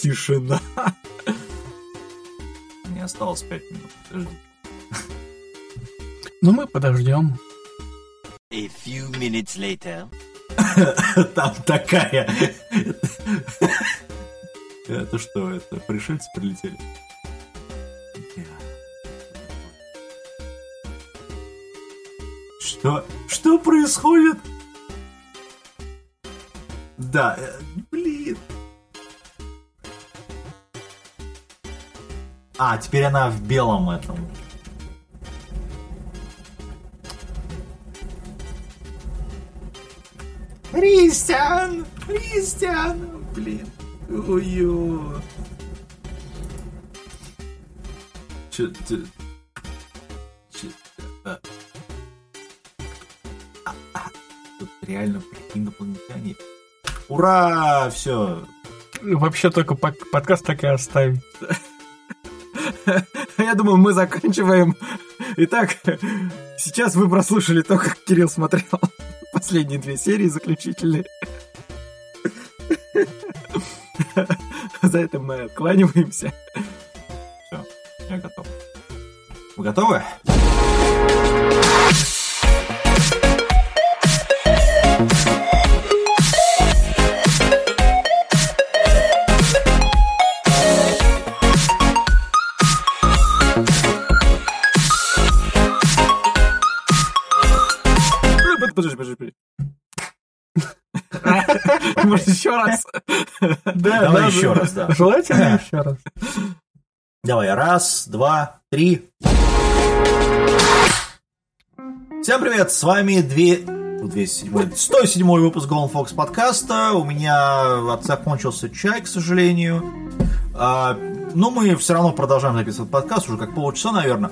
Тишина. Мне осталось 5 минут. Подожди. Ну, мы подождем. A few minutes later. Там такая... Это что, это пришельцы прилетели? Что? Что происходит? Да, А, теперь она в белом этом. Кристиан! Кристиан! Блин. Ой-ё. Чё, ты... Чё, а. А, а, Тут реально инопланетяне. Ура! Все. Вообще только подкаст так и оставить. Я думал, мы заканчиваем. Итак, сейчас вы прослушали то, как Кирилл смотрел последние две серии заключительные. За это мы откланиваемся. Все, я готов. Вы готовы? Подожди, подожди, подожди. Может, еще раз? Да, Давай да, еще раз, да. Желательно еще раз. Давай, раз, два, три. Всем привет, с вами две... ну, 207 107 выпуск Golden Fox подкаста. У меня от закончился чай, к сожалению. А, но мы все равно продолжаем записывать подкаст, уже как полчаса, наверное.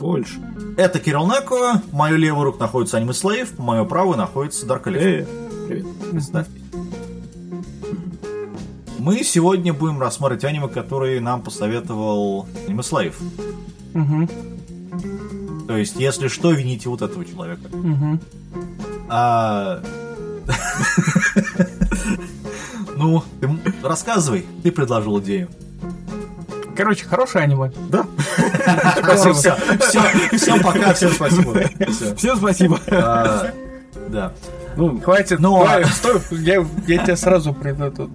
Больше. Это Кирилл Неко, по мою левую руку находится Аниме Слейв, мою правую находится Дарк Элефант. Э, привет. Представьте. Мы сегодня будем рассматривать аниме, которые нам посоветовал Аниме Слейв. Мгм, То есть, если что, вините вот этого человека. мгм. А... Ну, ты рассказывай, ты предложил идею. Короче, хорошее аниме. Да. Спасибо. Все, все, всем пока, всем спасибо. Всем спасибо. А, Да. Ну, Хватит, Ну, а- стой, я, я тебя сразу приду тут.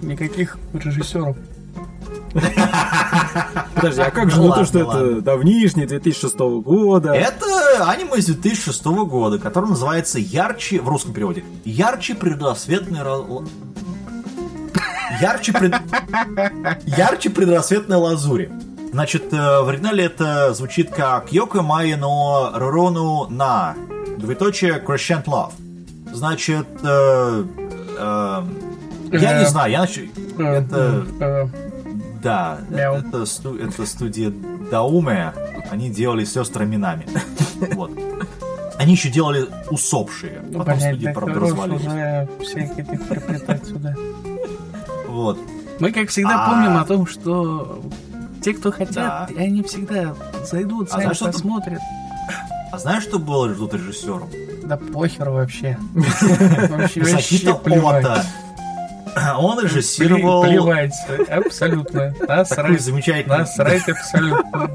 Никаких режиссеров. подожди, а как же Ну ну то, ладно, что это ладно. давнишний, 2006 года? Это аниме из 2006 года, которое называется «Ярче», в русском переводе, «Ярче предрассветный ра- Ярче, пред... Ярче предрассветной лазури. Значит, э, в оригинале это звучит как Йоко Майя но Ророну на двоеточие Crescent Love. Значит, э, э, я не Э, знаю, я нач- Это, Э, да, Мяу. это, сту- это студия Дауме. Они делали сестры Минами. Вот. Они еще делали усопшие. Ну, Потом блядь, студии, да правда, развалились. уже всякие интерпретации. Вот. Мы, как всегда, А. помним о том, что те, кто хотят, Да. они всегда зайдут, А сами знаешь, что ты- посмотрят. А знаешь, что было тут режиссером? Да похер вообще. Плевать. Ота. Он режиссировал Пле- Плевать, абсолютно. Насрать, замечательную, насрать абсолютно.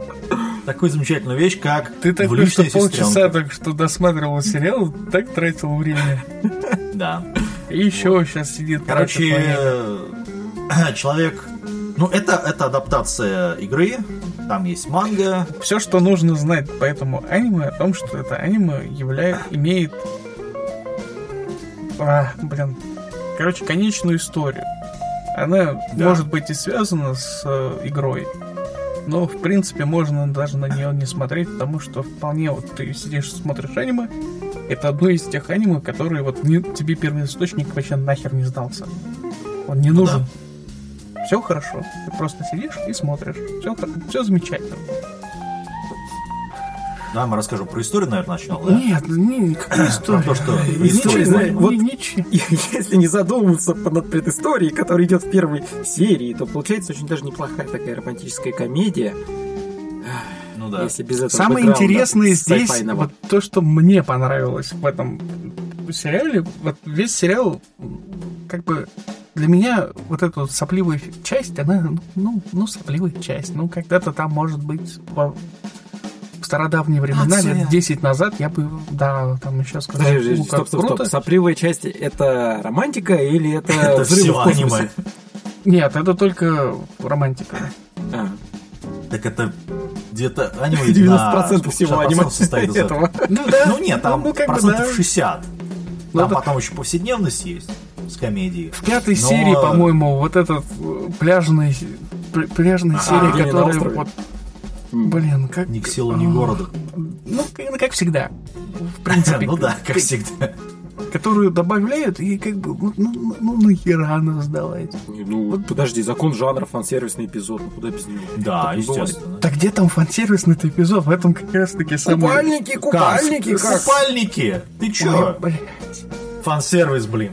такую замечательную вещь, как Ты такой, что «Двуличная полчаса сестренка». только что досматривал сериал, так тратил время. Да. И еще сейчас сидит. Короче, э, человек... Ну, это, это адаптация игры. Там есть манга. все, что нужно знать по этому аниме, о том, что это аниме являет, имеет, а, блин, короче, конечную историю. Она Да. может быть и связана с э, игрой, но в принципе можно даже на нее не смотреть, потому что вполне вот ты сидишь смотришь аниме, это одно из тех аниме, которые вот не- тебе первый источник вообще нахер не сдался. Он не нужен. Все хорошо. Ты просто сидишь и смотришь. Все, все замечательно. Давай мы расскажем про историю, наверное, начнем, да? Нет, не, никакой истории. то, что Ничего, история, знаешь, ни- вот- ничего. Если не задумываться над предысторией, которая идет в первой серии, то получается очень даже неплохая такая романтическая комедия. Ну да. Если без этого Самое интересное здесь, вот то, что мне понравилось в этом сериале, вот весь сериал как бы для меня вот эта вот сопливая часть, она, ну, ну, ну, сопливая часть. Ну, когда-то там, может быть, во- в стародавние времена, лет 10 назад, я бы, да, там еще сказал, Подожди, подожди, «Фу, как стоп, стоп, стоп. круто». Сопливая часть это романтика или это, Это взрывы все в космосе? аниме. Нет, это только романтика. А, Так это где-то аниме 90% на всего 60% аниме состоит из этого. этого. Ну да. Ну нет, там ну, как бы процентов да. 60. Ну, Там это- потом еще повседневность есть с комедией. В пятой Но- серии, по-моему, вот этот э, пляжный, пляжная А, на которая вот, блин, как... Ни к селу, ни к а, городу. Ну, как, как всегда. В принципе. Ну да, как всегда. Которую добавляют, и как бы, ну, ну, ну нахера она сдавать. Ну, подожди, закон жанра, фан-сервисный эпизод, ну куда без него? Да, Так естественно. Так где там фан-сервисный эпизод? В этом как раз таки самый... Купальники, купальники, Как? как? Купальники! Ты Ой, чё? блядь. Фан-сервис, блин.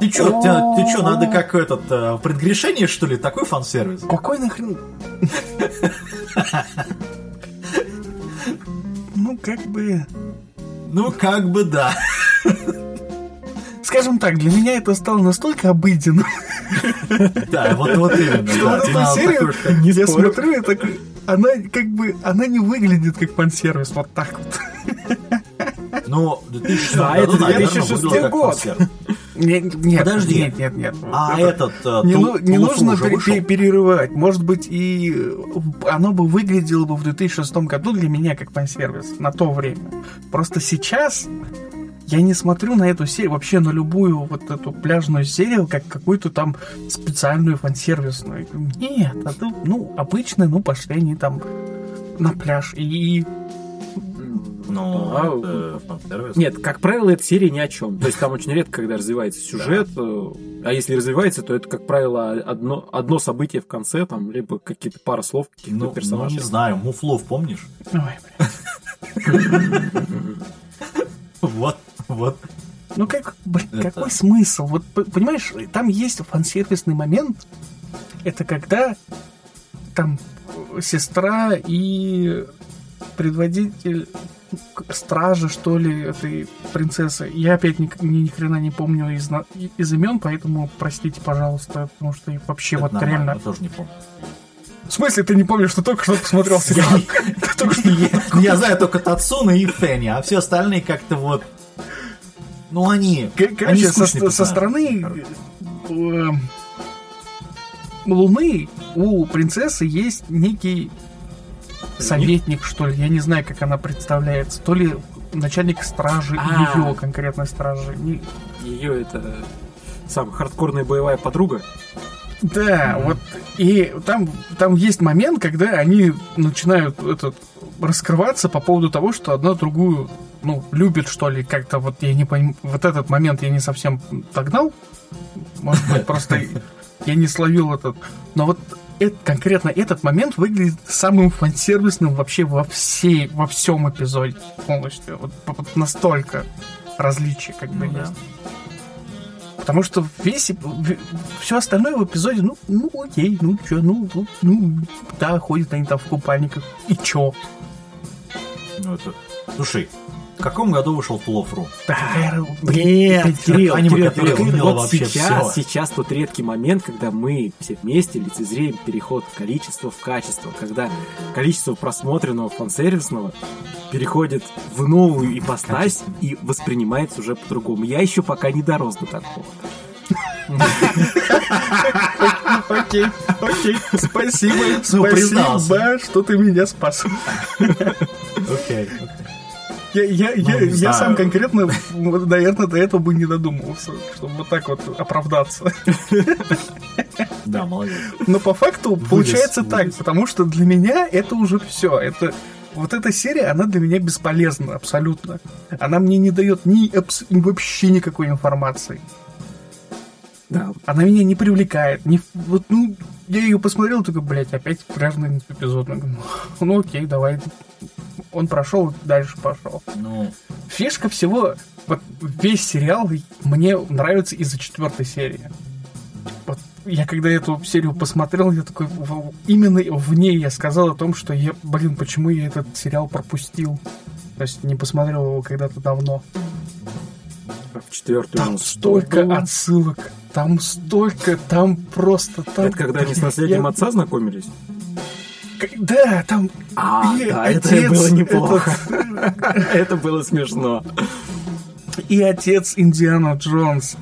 Ты чё, тебя- ты чё, надо как этот, э, предгрешение, что ли, такой фан-сервис? Какой нахрен... Ну, как бы... Ну, как бы да. Скажем так, для меня это стало настолько обыденным, Да, вот, вот именно. что да. вот эту серию такой, я смотрю, и так, она как бы, она не выглядит как фан-сервис, вот так вот. Ну, в 2006 Да, году, это наверное, 2006 выглядело как год. Нет, нет, Подожди. нет, нет, нет. А Это- этот э, Не, Ту- ну- не нужно уже пере- вышел? пере- перерывать. Может быть, и э, оно бы выглядело бы в 2006 году для меня как фан-сервис на то время. Просто сейчас я не смотрю на эту серию, вообще на любую вот эту пляжную серию, как какую-то там специальную фан-сервисную. Нет, это, ну, обычно, ну, пошли они там на пляж. И Ну, Да. это фан-сервис. Нет, как правило, эта серия ни о чем. То есть там очень редко, когда развивается сюжет, э, а если развивается, то это, как правило, одно, одно событие в конце, там, либо какие-то пара слов каких-то Ну, ну, персонажей. не знаю, Муфлов помнишь? Ой, бля. Вот, вот. Ну как, блин, Это- какой смысл? Вот понимаешь, там есть фан-сервисный момент. Это когда там сестра и предводитель стражи, что ли, этой принцессы. Я опять ни, ни, ни хрена не помню из, из имен, поэтому простите, пожалуйста, потому что я вообще Это вот нормально, реально... я тоже не помню. В смысле, ты не помнишь, что только что посмотрел сериал? Я знаю только Тацуна и Фенни, а все остальные как-то вот... Ну, они... Кор- они Короче, со, со стороны э, Луны у принцессы есть некий советник, что ли. Я не знаю, как она представляется. То ли начальник стражи, А. ее конкретной стражи. Не- Ее это сам хардкорная боевая подруга. Да, вот и там, там есть момент, когда они начинают этот раскрываться по поводу того, что одна другую, ну, любит, что ли, как-то вот я не понимаю, вот этот момент я не совсем догнал, может быть, просто я не словил этот, но вот эт- конкретно этот момент выглядит самым фансервисным вообще во всей, во всем эпизоде полностью, вот, вот настолько различий как бы Ну да. Потому что весь все остальное в эпизоде, ну, ну окей, ну чё, ну, ну, ну, да, ходят они там в купальниках, и чё? Ну, это... Слушай, в каком году вышел Нет, блин, Кирилл, аниме, Кирилл, вот вообще сейчас, всё. сейчас тот редкий момент, когда мы все вместе лицезреем переход количества в качество, когда количество просмотренного фан-сервисного переходит в новую ипостась и воспринимается уже по-другому. Я еще пока не дорос до такого. Окей, окей, спасибо, Ну, спасибо, что ты меня спас. Окей, окей. Я, я, Ну, я, я сам конкретно, наверное, до этого бы не додумывался, чтобы вот так вот оправдаться. Да, молодец. Но по факту Вылез, получается так, вылез. потому что для меня это уже все. Это вот эта серия, она для меня бесполезна абсолютно. Она мне не дает ни абс- вообще никакой информации. Да, Она меня не привлекает. Не, вот, ну, я ее посмотрел, такой, блядь, опять пляжный эпизод. Ну, ну окей, давай. Он прошел, дальше пошел. Ну, Фишка всего, вот весь сериал мне нравится из-за четвертой серии. Вот я когда эту серию посмотрел, я такой, именно в ней я сказал о том, что я, блин, почему я этот сериал пропустил. То есть не посмотрел его когда-то давно. В четвертую Там столько было? отсылок, там столько, там просто... Там... Это когда они с наследием Я- отца знакомились? Да, там... А, и да, это отец было неплохо. Это было смешно. И отец Индиана Джонс,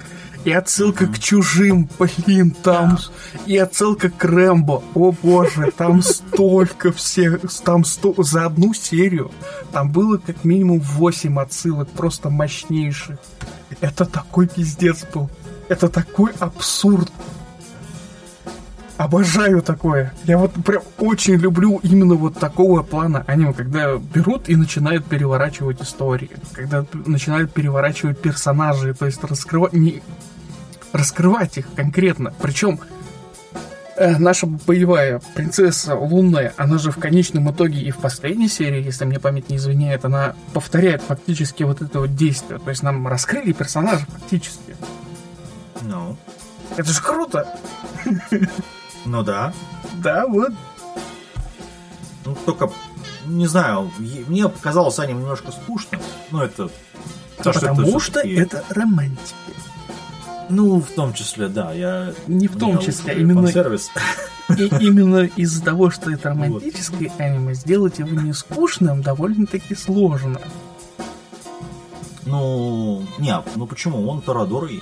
и отсылка к чужим, блин, там, и отсылка к Рэмбо, о боже, там столько всех, там сто, за одну серию, там было как минимум 8 отсылок, просто мощнейших. Это такой пиздец был, это такой абсурд. Обожаю такое. Я вот прям очень люблю именно вот такого плана аниме, когда берут и начинают переворачивать истории, когда начинают переворачивать персонажей, то есть раскрывать не раскрывать их конкретно. Причем наша боевая принцесса Лунная, она же в конечном итоге и в последней серии, если мне память не изменяет, она повторяет фактически вот это вот действие. То есть нам раскрыли персонажа фактически. Ну, Это же круто! ну да. Да, вот. Ну, только, не знаю, мне показалось аниме немножко скучным. Ну, это... потому что что это романтика. Ну, в том числе, да, я... Не в том числе, а именно, фан-сервис. и именно из-за того, что это романтическое аниме, сделать его не скучным довольно-таки сложно. Ну, не, ну почему? Он Торадор и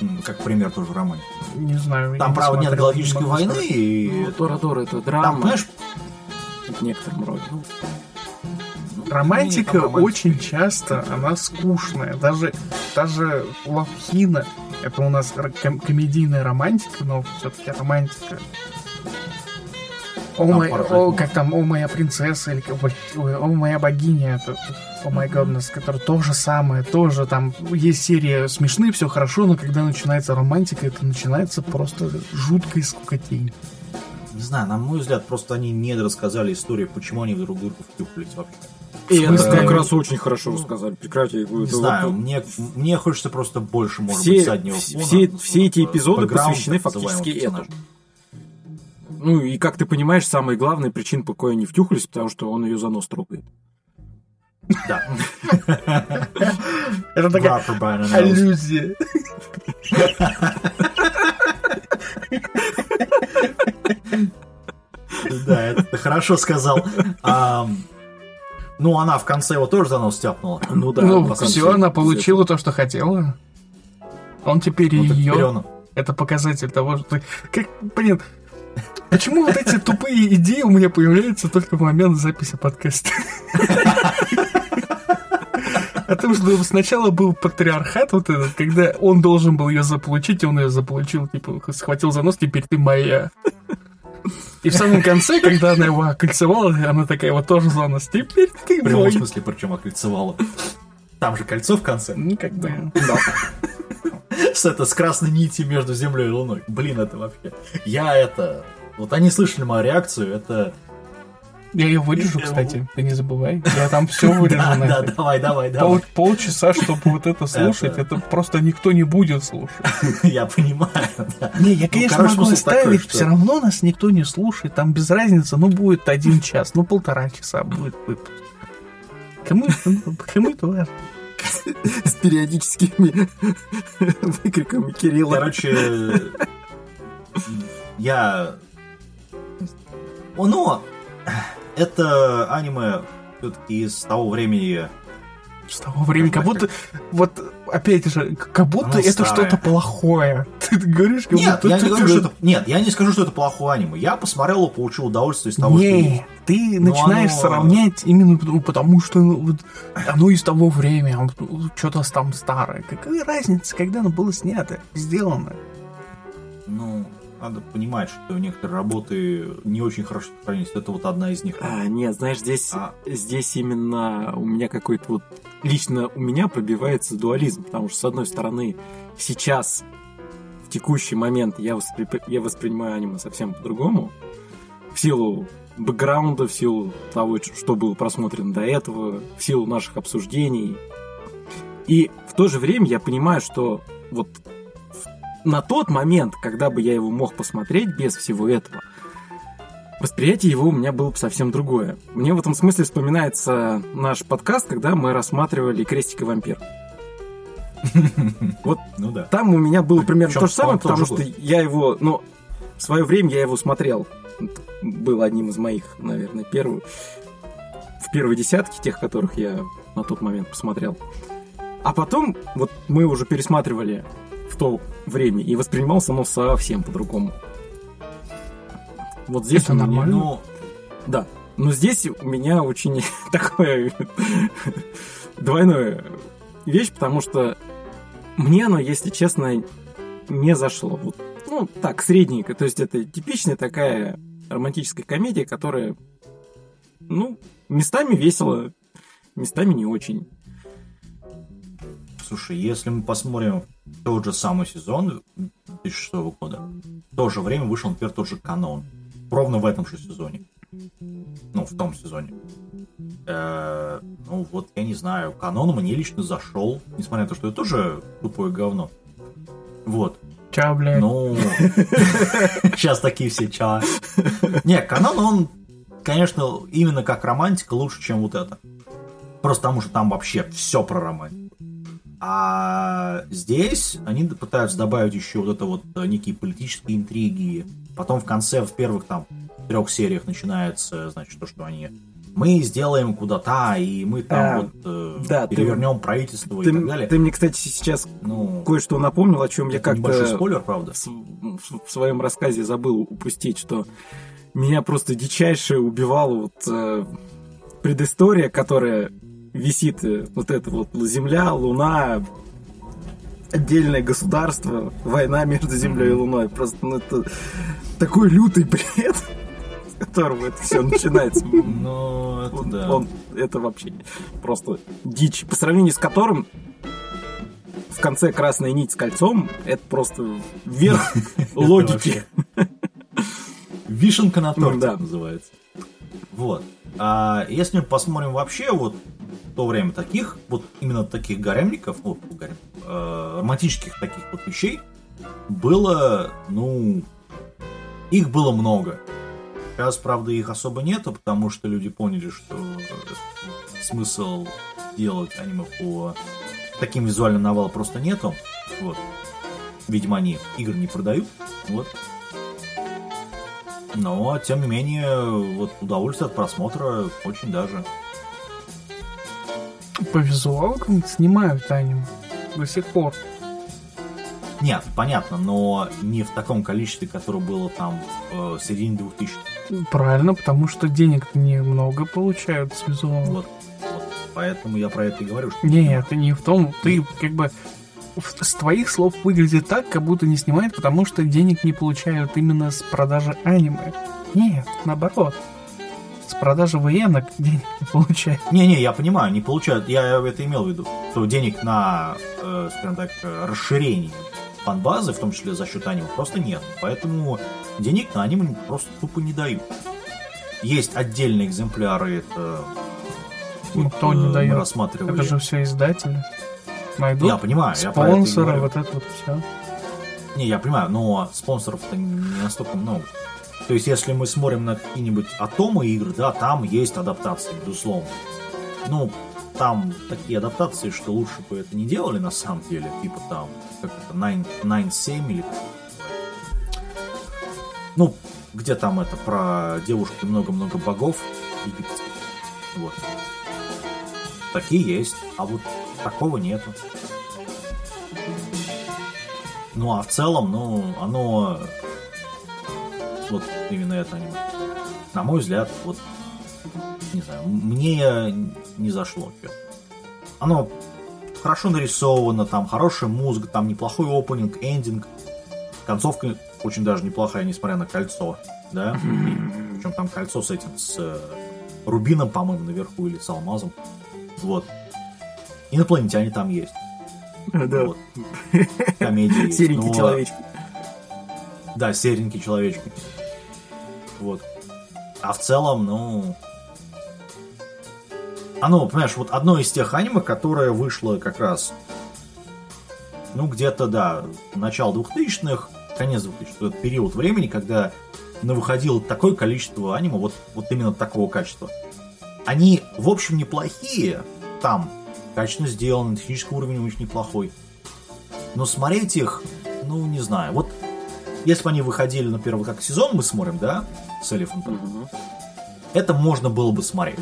м, как пример тоже романтики. Не знаю. Там, не правда, нет смотрел, галактической не могу войны, сказать. и... Ну, Торадор это Там, драма понимаешь, в некотором роде. Ну, Романтика очень часто, она скучная. Даже, даже Лавхина, это у нас ком- комедийная романтика, но все-таки романтика. О, мой- о, как там, о, моя принцесса, или ой, о, моя богиня, это, о, май годнес, который то же самое, тоже там есть серия смешные, все хорошо, но когда начинается романтика, это начинается просто жуткой скукотень. не знаю, на мой взгляд, просто они не рассказали историю, почему они друг друга втюхались вообще. И это как раз очень хорошо рассказали. Прекрати. Не знаю, мне, мне хочется просто больше, может все, быть, заднего все, фона. все, все эти эпизоды посвящены фактически этому. Ну и как ты понимаешь, самая главная причина, по какой они втюхались, потому что он ее за нос трогает. Да. Это такая аллюзия. Да, это хорошо сказал. Ну, она в конце его тоже за нос тяпнула. Ну да. ну, все, она получила то, что хотела. Он теперь Ну, так ее. теперь он- Это показатель того, что. Как, блин, почему вот эти тупые идеи у меня появляются только в момент записи подкаста? А Потому что сначала был патриархат вот этот, когда он должен был ее заполучить, и он ее заполучил, типа, схватил за нос, теперь ты моя. И в самом конце, когда она его окольцевала, она такая вот тоже нос, теперь ты В прямом смысле, причем окольцевала. Там же кольцо в конце. Ну, как бы... С, это, с красной нитью между землей и луной. Блин, это вообще... Я это... Вот они слышали мою реакцию, это... Я ее вырежу, кстати, ты не забывай. Я там все вырежу Да, давай, давай, Пол, давай. полчаса, чтобы вот это слушать, Это- просто никто не будет слушать. Я понимаю, да. Не, я, Ну, конечно, могу что- все равно нас никто не слушает, там без разницы, ну будет один час, ну полтора часа будет выпуск. Кому это, ну, кому это важно? С периодическими выкриками Кирилла. Короче, я... О, Но это аниме все-таки из того времени... С того времени, как будто, вот, опять же, как будто Оно это что-то плохое. Ты говоришь, как Нет, будто я не говорю, что это... Нет, я не скажу, что это плохое аниме. Я посмотрел и получил удовольствие из того, что Не, есть. ты Ну, начинаешь оно- сравнять именно потому, потому что ну, вот, оно из того времени, что-то там старое. Какая разница, когда оно было снято, сделано? Ну, надо понимать, что некоторые работы не очень хорошо сохранились. Это вот одна из них. А, нет, знаешь, здесь, А. здесь именно у меня какой-то вот... Лично у меня пробивается дуализм, потому что, с одной стороны, сейчас, в текущий момент, я, воспри- я воспринимаю аниме совсем по-другому, в силу бэкграунда, в силу того, что было просмотрено до этого, в силу наших обсуждений. И в то же время я понимаю, что вот на тот момент, когда бы я его мог посмотреть без всего этого, восприятие его у меня было бы совсем другое. Мне в этом смысле вспоминается наш подкаст, когда мы рассматривали «Крестик и вампир». Вот Ну да. там у меня было примерно Причем то же самое, потому что я его, ну, в свое время я его смотрел. Был одним из моих, наверное, первых. В первой десятке тех, которых я на тот момент посмотрел. А потом, вот мы уже пересматривали то время, и воспринимался оно совсем по-другому. Вот здесь Это меня- нормально. Ну, Да. Но здесь у меня очень такое двойное вещь, потому что мне оно, если честно, не зашло. Вот, ну, так, средненько. То есть это типичная такая романтическая комедия, которая, ну, местами весело, местами не очень. Слушай, если мы посмотрим тот же самый сезон 2006 года, в то же время вышел, например, тот же канон. Ровно в этом же сезоне. Ну, в том сезоне. Э, ну, вот я не знаю, канон мне лично зашел, несмотря на то, что это тоже тупое говно. Вот. Ча, блядь. Ну, сейчас такие все ча. Не, канон, он, конечно, именно как романтика лучше, чем вот это. Просто потому что там вообще все про романтику. А здесь они пытаются добавить еще вот это вот э, некие политические интриги. Потом в конце, в первых там трех сериях начинается, значит, то, что они мы сделаем куда-то, и мы там А, вот э, да, ты- перевернем правительство и Ты, так далее. ты мне, кстати, сейчас Ну, кое-что напомнил, о чем я как-то спойлер, правда. в- в своем рассказе забыл упустить, что меня просто дичайше убивала вот э, предыстория, которая висит, э, вот это вот Земля, Луна, отдельное государство, война между Землей и Луной. Просто ну, это такой лютый бред, с которого это все начинается. Ну, это Он- да. он- это вообще просто дичь. По сравнению с которым в конце красная нить с кольцом это просто верх логики. Вишенка на торте Да. называется. Вот. А если мы посмотрим вообще вот в то время таких, вот именно таких гаремников, вот, гарем, э, романтических таких вот вещей, было, ну, их было много. Сейчас, правда, их особо нету, потому что люди поняли, что э, смысл делать аниме по таким визуальным новеллам просто нету. Вот. Видимо, они игры не продают. Вот. Но, тем не менее, вот удовольствие от просмотра очень даже. По визуалкам снимают аниме. До сих пор. Нет, понятно, но не в таком количестве, которое было там э, в середине 2000 Правильно, потому что денег немного получают с визуала. Вот, вот. Поэтому я про это и говорю. Что Нет, это не в том. Ты как бы с твоих слов выглядит так, как будто не снимают, потому что денег не получают именно с продажи аниме. Нет, наоборот. С продажи военок денег не получают. Не-не, я понимаю, не получают. Я это имел в виду, что денег на, э, скажем так, расширение фан-базы, в том числе за счет аниме, просто нет. Поэтому денег на аниме просто тупо не дают. Есть отдельные экземпляры, это Ну, вот, кто не э, дает? рассматривали. Это же все издатели. Найдут Я понимаю, я спонсоры, говорю. вот это вот все. Не, я понимаю, но спонсоров-то не настолько много. То есть, если мы смотрим на какие-нибудь атомы игр, да, там есть адаптации, безусловно. Ну, там такие адаптации, что лучше бы это не делали на самом деле. Типа там, как это, 9, 9-7 или. Ну, где там это, про девушку и много-много богов египетских. Вот. Такие есть, а вот такого нету. Ну, а в целом, ну, оно... Вот именно это аниме. На мой взгляд, вот, не знаю, мне не зашло. Оно хорошо нарисовано, там хорошая музыка, там неплохой опенинг, эндинг. Концовка очень даже неплохая, несмотря на кольцо, да? Причем там кольцо с этим, с э, рубином, по-моему, наверху или с алмазом. Вот. Инопланетяне там есть. Да. Вот. Комедия есть. Серенький но- человечек. Да, серенький человечек. Вот. А в целом, ну... Оно, понимаешь, вот одно из тех аниме, которое вышло как раз, ну, где-то, да, начало 2000-х, конец 2000-х, этот период времени, когда ну, выходило такое количество аниме, вот, вот именно такого качества. Они, в общем, неплохие, там, качественно сделаны, технический уровень них неплохой, Но смотреть их, ну, не знаю. Вот если бы они выходили, например, как сезон мы смотрим, да, с Элефантом, Мгм. это можно было бы смотреть.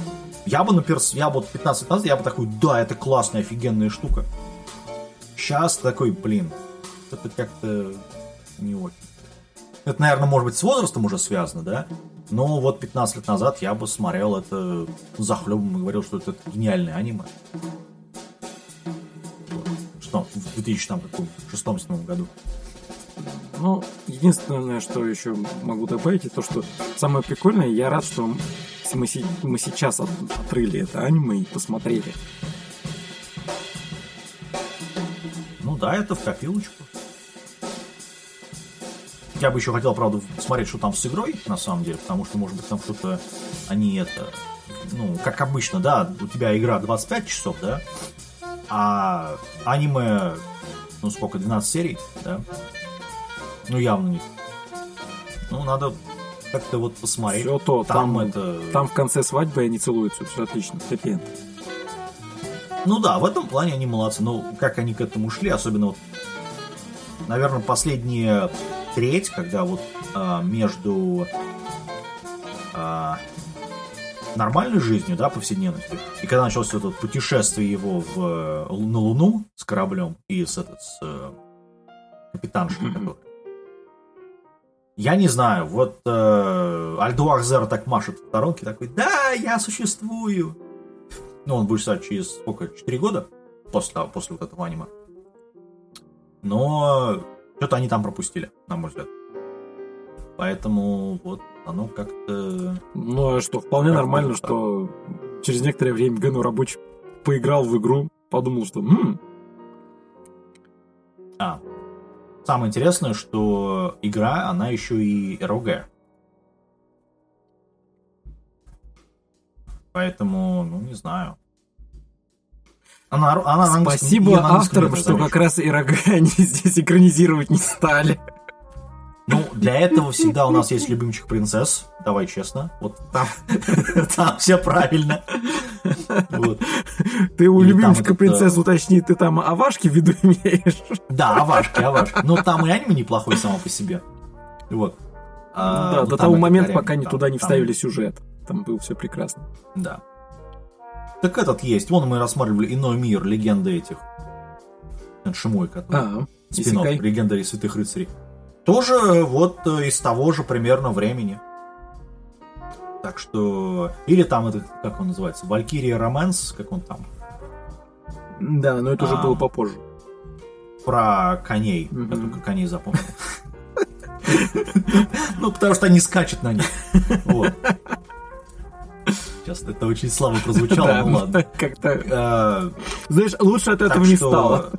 Я бы, например, я вот 15 лет назад, я бы такой, да, это классная, офигенная штука. Сейчас такой, блин, это как-то не очень. Это, наверное, может быть, с возрастом уже связано, да? Но вот 15 лет назад я бы смотрел это захлебом и говорил, что это гениальное аниме. Вот. Что в 2006-2007 году. Ну, единственное, что еще могу добавить, это то, что самое прикольное, я рад, что мы, мы сейчас от- отрыли это аниме и посмотрели. Ну да, это в копилочку. Я бы еще хотел, правда, посмотреть, что там с игрой, на самом деле, потому что, может быть, там что-то они это... Ну, как обычно, да, у тебя игра 25 часов, да, а аниме, ну, сколько, 12 серий, да? Ну, явно не. Ну, надо как-то вот посмотреть. Все то, там, там, это... там в конце свадьбы они целуются, все отлично, хэппи-энд. Ну да, в этом плане они молодцы. Но как они к этому шли, особенно вот, наверное, последняя треть, когда вот а, между а, нормальной жизнью, да, повседневностью, и когда началось вот это путешествие его в, на Луну с кораблем и с, этот, с э, капитаншей, Мгм. который. Я не знаю, вот э, Альдуар Зер так машет в сторонке, такой, да, я существую. Ну, он будет стать через сколько? 4 года после, после вот этого аниме. Но что-то они там пропустили, на мой взгляд. Поэтому вот оно как-то... Ну, а что, вполне Как нормально, будет, что через некоторое время Гэну рабочий поиграл в игру, подумал, что «М, А, самое интересное, что игра, она еще и РОГ. Поэтому, ну, не знаю. Она, она спасибо авторам, что как раз и рога они здесь экранизировать не стали. Ну, для этого всегда у нас есть любимчик принцесс. Давай честно. Вот там, там все правильно. Вот. Ты у Или любимчика этот, принцесс э, уточни, ты там Авашки в виду имеешь? Да, Авашки, Авашки. Ну, там и аниме неплохой само по себе. Вот. А, Да, до того момента, пока там- туда не там- вставили сюжет. Там было все прекрасно. Да. Так этот есть. Вон мы рассматривали иной мир, легенды этих. Шимой, который. А, спин Исекай. легенда святых рыцарей. Тоже вот э, из того же примерно времени. Так что... Или там это, как он называется, Валькирия Романс, как он там, Да, но это уже А. было попозже. про коней. Мгм. Я только коней запомнил. Ну, потому что они скачут на них. Вот. Сейчас это очень слабо прозвучало, ну ладно. Как-то, Э, знаешь, лучше от этого не стало.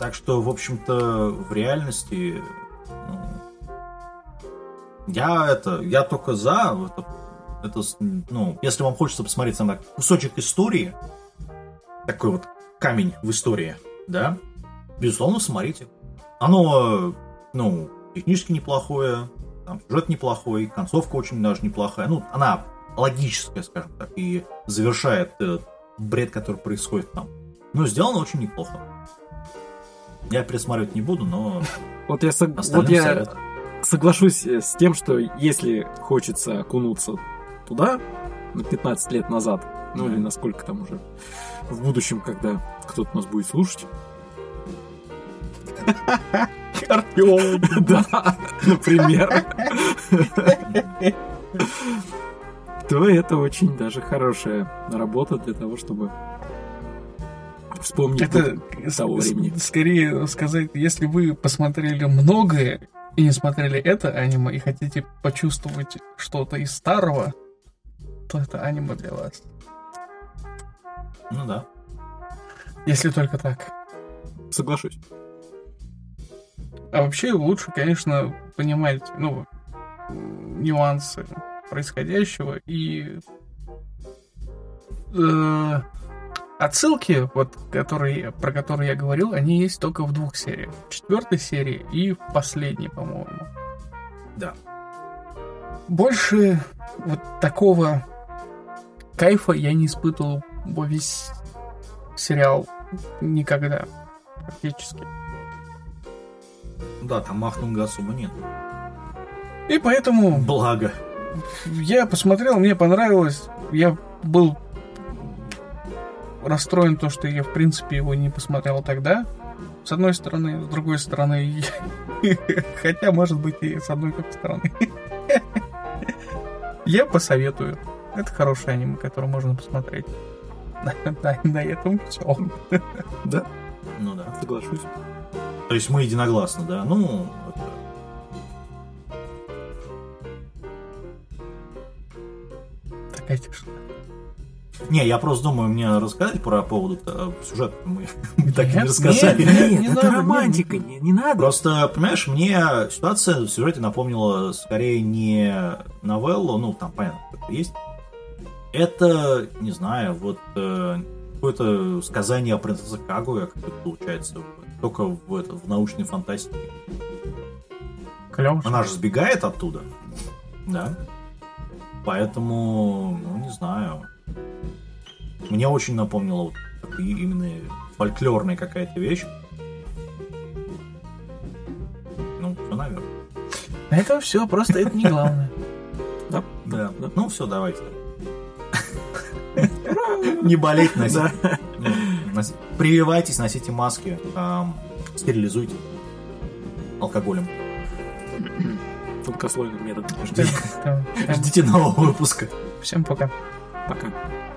Так что, в общем-то, в реальности, ну, я это, я только за это, это, ну, если вам хочется посмотреть там так, кусочек истории, такой вот камень в истории, да, безусловно, смотрите. Оно, ну, технически неплохое, там сюжет неплохой, концовка очень даже неплохая, ну, она логическая, скажем так, и завершает этот бред, который происходит там. Ну, сделано очень неплохо. Я пересматривать не буду, но Вот я, сог- вот я совет. соглашусь э, с тем, что если хочется окунуться туда, на 15 лет назад, ну или насколько там уже в будущем, когда кто-то нас будет слушать. Да, например. То это очень даже хорошая работа для того, чтобы вспомнить Это того времени. скорее сказать, если вы посмотрели многое и не смотрели это аниме и хотите почувствовать что-то из старого, то это аниме для вас. Ну да. Если только так. Соглашусь. А вообще лучше, конечно, понимать, ну, нюансы происходящего и э, отсылки, вот, которые, про которые я говорил, они есть только в двух сериях. В четвертой серии и в последней, по-моему. Да. Больше вот такого кайфа я не испытывал во весь сериал никогда. Практически. Да, там махнунга особо нет. И поэтому Благо. я посмотрел, мне понравилось. Я был расстроен то, что я, в принципе, его не посмотрел тогда. С одной стороны, с другой стороны, хотя, может быть, и с одной только стороны. Я посоветую. Это хорошее аниме, которое можно посмотреть. На, этом все. Да, Ну да. соглашусь. То есть мы единогласны, да? Ну, Такая тишина. Не, я просто думаю, мне рассказать про поводу э, сюжета мы, мы так и не Нет, рассказали. нет, Нет, не это надо, романтика, не, не надо. Просто, понимаешь, мне ситуация в сюжете напомнила скорее не новеллу, ну, там, понятно, как есть. Это, не знаю, вот э, какое-то сказание о принцессе Кагуя, как это получается, только в, это, в научной фантастике. Клево. Она же сбегает оттуда, да? Поэтому, ну, не знаю. Мне очень напомнило вот именно фольклорная какая-то вещь. Ну, все, наверное. Это все, просто это не главное. Да, Да. Ну, все, давайте. Не болеть, носить. Да. Ну, Прививайтесь, носите маски, стерилизуйте алкоголем. Тонкослойный метод. Ждите нового выпуска. Всем пока. Пока.